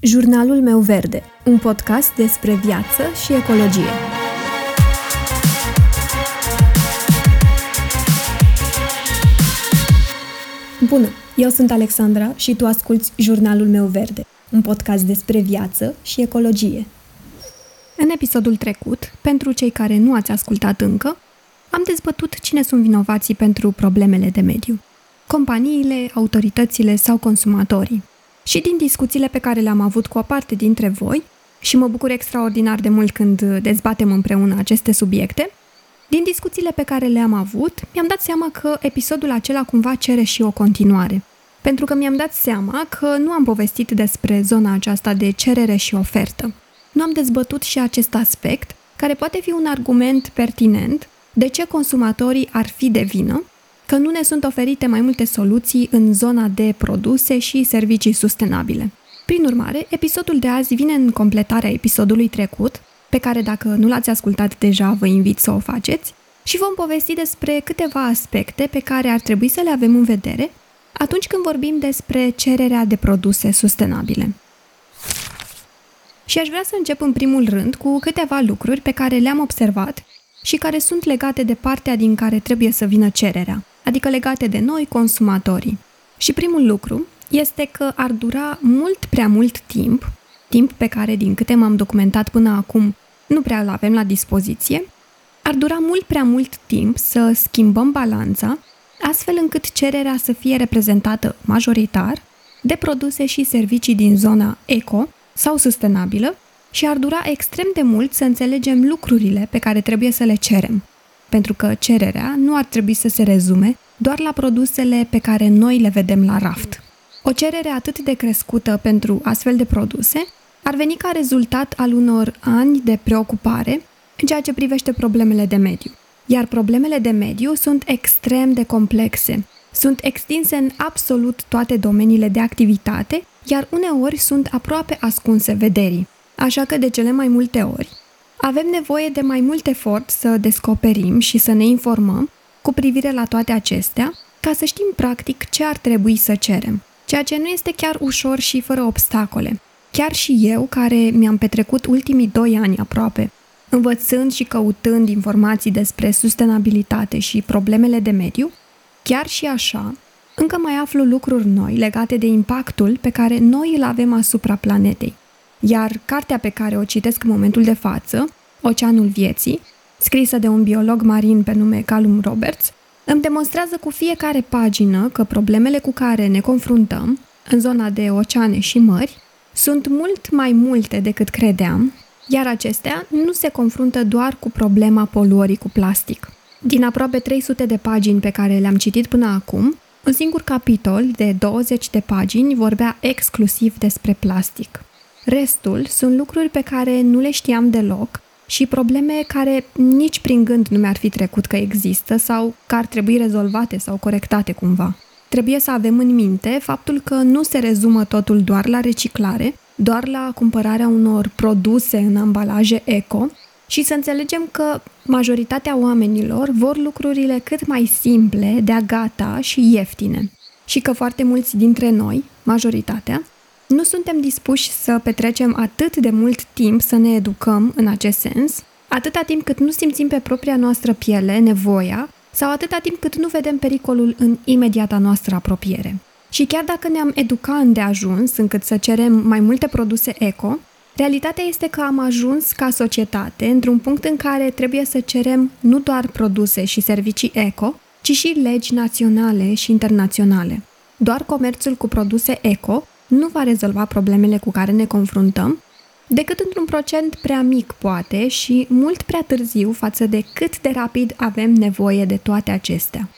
Jurnalul meu verde, un podcast despre viață și ecologie. Bună, eu sunt Alexandra și tu asculți Jurnalul meu verde, un podcast despre viață și ecologie. În episodul trecut, pentru cei care nu ați ascultat încă, am dezbătut cine sunt vinovații pentru problemele de mediu. Companiile, autoritățile sau consumatorii – și din discuțiile pe care le-am avut cu o parte dintre voi, și mă bucur extraordinar de mult când dezbatem împreună aceste subiecte, din discuțiile pe care le-am avut, mi-am dat seama că episodul acela cumva cere și o continuare. Pentru că mi-am dat seama că nu am povestit despre zona aceasta de cerere și ofertă. Nu am dezbătut și acest aspect, care poate fi un argument pertinent de ce consumatorii ar fi de vină că nu ne sunt oferite mai multe soluții în zona de produse și servicii sustenabile. Prin urmare, episodul de azi vine în completarea episodului trecut, pe care dacă nu l-ați ascultat deja, vă invit să o faceți, și vom povesti despre câteva aspecte pe care ar trebui să le avem în vedere atunci când vorbim despre cererea de produse sustenabile. Și aș vrea să încep în primul rând cu câteva lucruri pe care le-am observat și care sunt legate de partea din care trebuie să vină cererea adică legate de noi, consumatorii. Și primul lucru este că ar dura mult prea mult timp, timp pe care, din câte m-am documentat până acum, nu prea îl avem la dispoziție, ar dura mult prea mult timp să schimbăm balanța, astfel încât cererea să fie reprezentată majoritar de produse și servicii din zona eco sau sustenabilă și ar dura extrem de mult să înțelegem lucrurile pe care trebuie să le cerem, pentru că cererea nu ar trebui să se rezume doar la produsele pe care noi le vedem la raft. O cerere atât de crescută pentru astfel de produse ar veni ca rezultat al unor ani de preocupare în ceea ce privește problemele de mediu. Iar problemele de mediu sunt extrem de complexe, sunt extinse în absolut toate domeniile de activitate, iar uneori sunt aproape ascunse vederii. Așa că de cele mai multe ori, avem nevoie de mai mult efort să descoperim și să ne informăm cu privire la toate acestea, ca să știm practic ce ar trebui să cerem, ceea ce nu este chiar ușor și fără obstacole. Chiar și eu, care mi-am petrecut ultimii doi ani aproape, învățând și căutând informații despre sustenabilitate și problemele de mediu, chiar și așa, încă mai aflu lucruri noi legate de impactul pe care noi îl avem asupra planetei. Iar cartea pe care o citesc în momentul de față, Oceanul Vieții, scrisă de un biolog marin pe nume Callum Roberts, îmi demonstrează cu fiecare pagină că problemele cu care ne confruntăm, în zona de oceane și mări, sunt mult mai multe decât credeam, iar acestea nu se confruntă doar cu problema poluării cu plastic. Din aproape 300 de pagini pe care le-am citit până acum, un singur capitol de 20 de pagini vorbea exclusiv despre plastic. Restul sunt lucruri pe care nu le știam deloc și probleme care nici prin gând nu mi-ar fi trecut că există sau că ar trebui rezolvate sau corectate cumva. Trebuie să avem în minte faptul că nu se rezumă totul doar la reciclare, doar la cumpărarea unor produse în ambalaje eco și să înțelegem că majoritatea oamenilor vor lucrurile cât mai simple, de-a gata și ieftine. Și că foarte mulți dintre noi, majoritatea, nu suntem dispuși să petrecem atât de mult timp să ne educăm în acest sens, atâta timp cât nu simțim pe propria noastră piele nevoia sau atâta timp cât nu vedem pericolul în imediata noastră apropiere. Și chiar dacă ne-am educat îndeajuns încât să cerem mai multe produse eco, realitatea este că am ajuns ca societate într-un punct în care trebuie să cerem nu doar produse și servicii eco, ci și legi naționale și internaționale. Doar comerțul cu produse eco nu va rezolva problemele cu care ne confruntăm, decât într-un procent prea mic, poate, și mult prea târziu față de cât de rapid avem nevoie de toate acestea.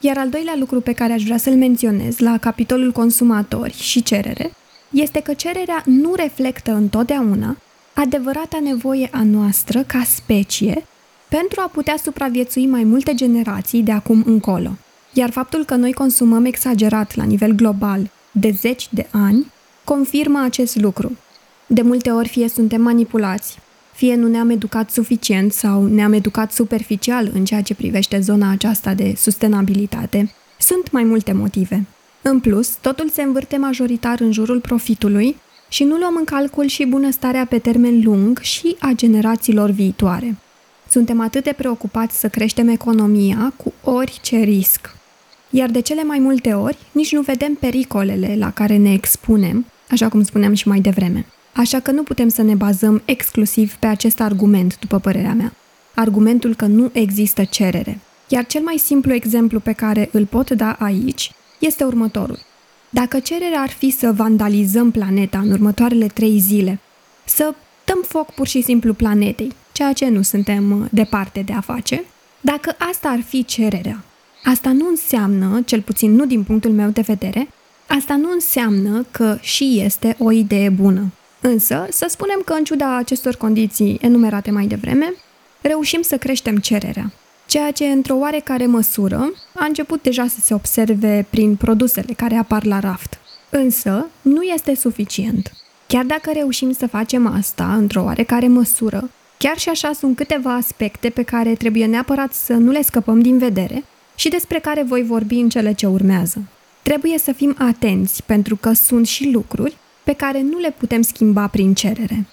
Iar al doilea lucru pe care aș vrea să-l menționez la capitolul consumatori și cerere este că cererea nu reflectă întotdeauna adevărata nevoie a noastră ca specie pentru a putea supraviețui mai multe generații de acum încolo. Iar faptul că noi consumăm exagerat la nivel global de zeci de ani confirmă acest lucru. De multe ori fie suntem manipulați, fie nu ne-am educat suficient sau ne-am educat superficial în ceea ce privește zona aceasta de sustenabilitate. Sunt mai multe motive. În plus, totul se învârte majoritar în jurul profitului și nu luăm în calcul și bunăstarea pe termen lung și a generațiilor viitoare. Suntem atât de preocupați să creștem economia cu orice risc. Iar de cele mai multe ori, nici nu vedem pericolele la care ne expunem, așa cum spuneam și mai devreme. Așa că nu putem să ne bazăm exclusiv pe acest argument, după părerea mea. Argumentul că nu există cerere. Iar cel mai simplu exemplu pe care îl pot da aici este următorul. Dacă cererea ar fi să vandalizăm planeta în următoarele trei zile, să dăm foc pur și simplu planetei, ceea ce nu suntem uh, departe de a face, dacă asta ar fi cererea, asta nu înseamnă, cel puțin nu din punctul meu de vedere, asta nu înseamnă că și este o idee bună. Însă, să spunem că în ciuda acestor condiții enumerate mai devreme, reușim să creștem cererea ceea ce într-o oarecare măsură a început deja să se observe prin produsele care apar la raft. Însă, nu este suficient. Chiar dacă reușim să facem asta într-o oarecare măsură, chiar și așa sunt câteva aspecte pe care trebuie neapărat să nu le scăpăm din vedere și despre care voi vorbi în cele ce urmează. Trebuie să fim atenți pentru că sunt și lucruri pe care nu le putem schimba prin cerere.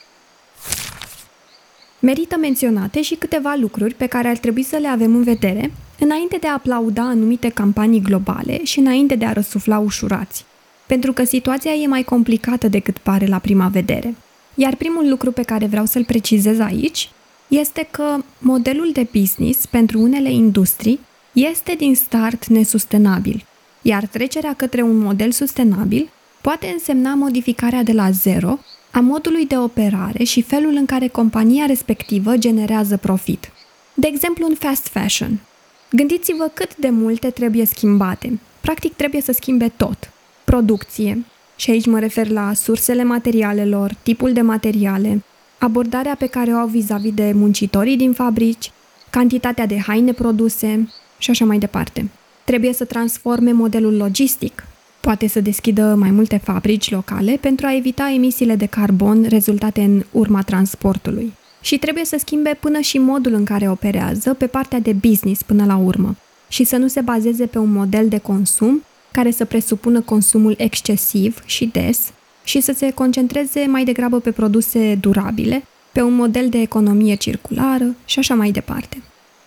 Merită menționate și câteva lucruri pe care ar trebui să le avem în vedere înainte de a aplauda anumite campanii globale și înainte de a răsufla ușurați, pentru că situația e mai complicată decât pare la prima vedere. Iar primul lucru pe care vreau să-l precizez aici este că modelul de business pentru unele industrii este din start nesustenabil, iar trecerea către un model sustenabil poate însemna modificarea de la zero a modului de operare și felul în care compania respectivă generează profit. De exemplu, în fast fashion. Gândiți-vă cât de multe trebuie schimbate. Practic trebuie să schimbe tot. Producție, și aici mă refer la sursele materialelor, tipul de materiale, abordarea pe care o au vis-a-vis de muncitorii din fabrici, cantitatea de haine produse și așa mai departe. Trebuie să transforme modelul logistic, Poate să deschidă mai multe fabrici locale pentru a evita emisiile de carbon rezultate în urma transportului. Și trebuie să schimbe până și modul în care operează pe partea de business până la urmă și să nu se bazeze pe un model de consum care să presupună consumul excesiv și des și să se concentreze mai degrabă pe produse durabile, pe un model de economie circulară și așa mai departe.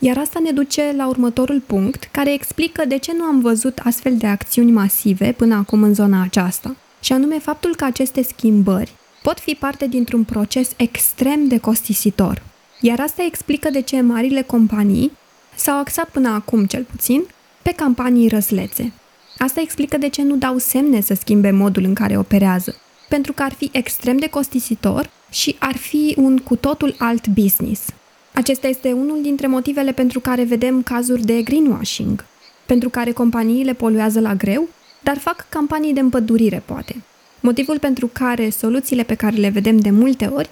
Iar asta ne duce la următorul punct, care explică de ce nu am văzut astfel de acțiuni masive până acum în zona aceasta, și anume faptul că aceste schimbări pot fi parte dintr-un proces extrem de costisitor. Iar asta explică de ce marile companii s-au axat până acum, cel puțin, pe campanii răslețe. Asta explică de ce nu dau semne să schimbe modul în care operează, pentru că ar fi extrem de costisitor și ar fi un cu totul alt business. Acesta este unul dintre motivele pentru care vedem cazuri de greenwashing, pentru care companiile poluează la greu, dar fac campanii de împădurire, poate. Motivul pentru care soluțiile pe care le vedem de multe ori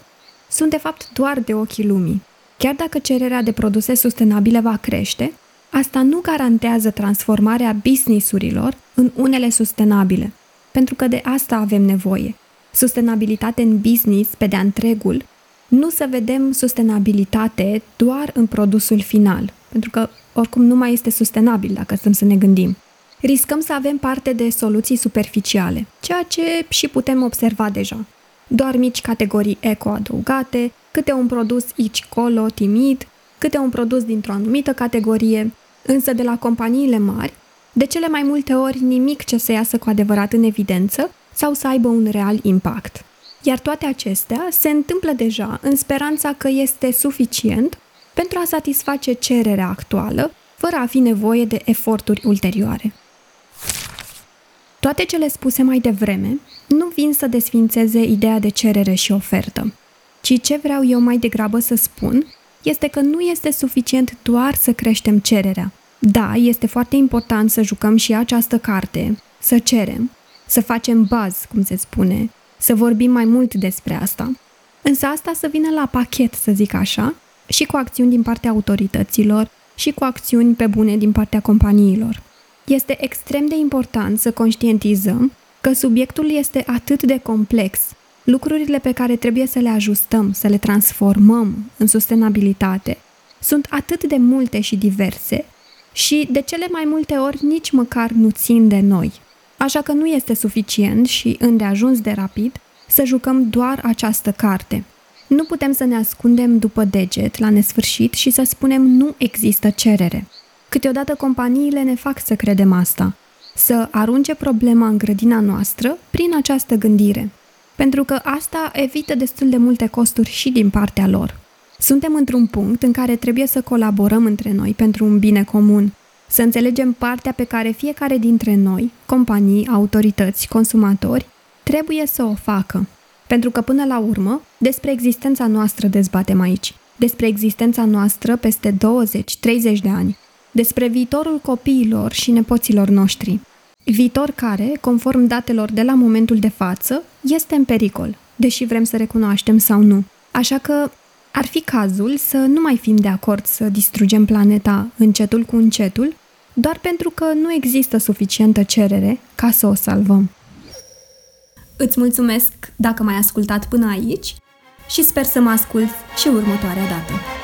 sunt de fapt doar de ochii lumii. Chiar dacă cererea de produse sustenabile va crește, asta nu garantează transformarea businessurilor în unele sustenabile, pentru că de asta avem nevoie. Sustenabilitate în business pe de-a întregul nu să vedem sustenabilitate doar în produsul final, pentru că oricum nu mai este sustenabil dacă stăm să ne gândim. Riscăm să avem parte de soluții superficiale, ceea ce și putem observa deja. Doar mici categorii eco adăugate, câte un produs aici colo timid, câte un produs dintr-o anumită categorie, însă de la companiile mari, de cele mai multe ori nimic ce să iasă cu adevărat în evidență sau să aibă un real impact. Iar toate acestea se întâmplă deja în speranța că este suficient pentru a satisface cererea actuală, fără a fi nevoie de eforturi ulterioare. Toate cele spuse mai devreme nu vin să desfințeze ideea de cerere și ofertă, ci ce vreau eu mai degrabă să spun este că nu este suficient doar să creștem cererea. Da, este foarte important să jucăm și această carte, să cerem, să facem baz, cum se spune, să vorbim mai mult despre asta. Însă asta să vină la pachet, să zic așa, și cu acțiuni din partea autorităților și cu acțiuni pe bune din partea companiilor. Este extrem de important să conștientizăm că subiectul este atât de complex, lucrurile pe care trebuie să le ajustăm, să le transformăm în sustenabilitate, sunt atât de multe și diverse și de cele mai multe ori nici măcar nu țin de noi. Așa că nu este suficient și îndeajuns de rapid să jucăm doar această carte. Nu putem să ne ascundem după deget la nesfârșit și să spunem nu există cerere. Câteodată companiile ne fac să credem asta, să arunce problema în grădina noastră prin această gândire, pentru că asta evită destul de multe costuri și din partea lor. Suntem într-un punct în care trebuie să colaborăm între noi pentru un bine comun, să înțelegem partea pe care fiecare dintre noi, companii, autorități, consumatori, trebuie să o facă. Pentru că până la urmă, despre existența noastră dezbatem aici, despre existența noastră peste 20-30 de ani, despre viitorul copiilor și nepoților noștri. Viitor care, conform datelor de la momentul de față, este în pericol, deși vrem să recunoaștem sau nu. Așa că ar fi cazul să nu mai fim de acord să distrugem planeta încetul cu încetul, doar pentru că nu există suficientă cerere ca să o salvăm. Îți mulțumesc dacă m-ai ascultat până aici și sper să mă ascult și următoarea dată.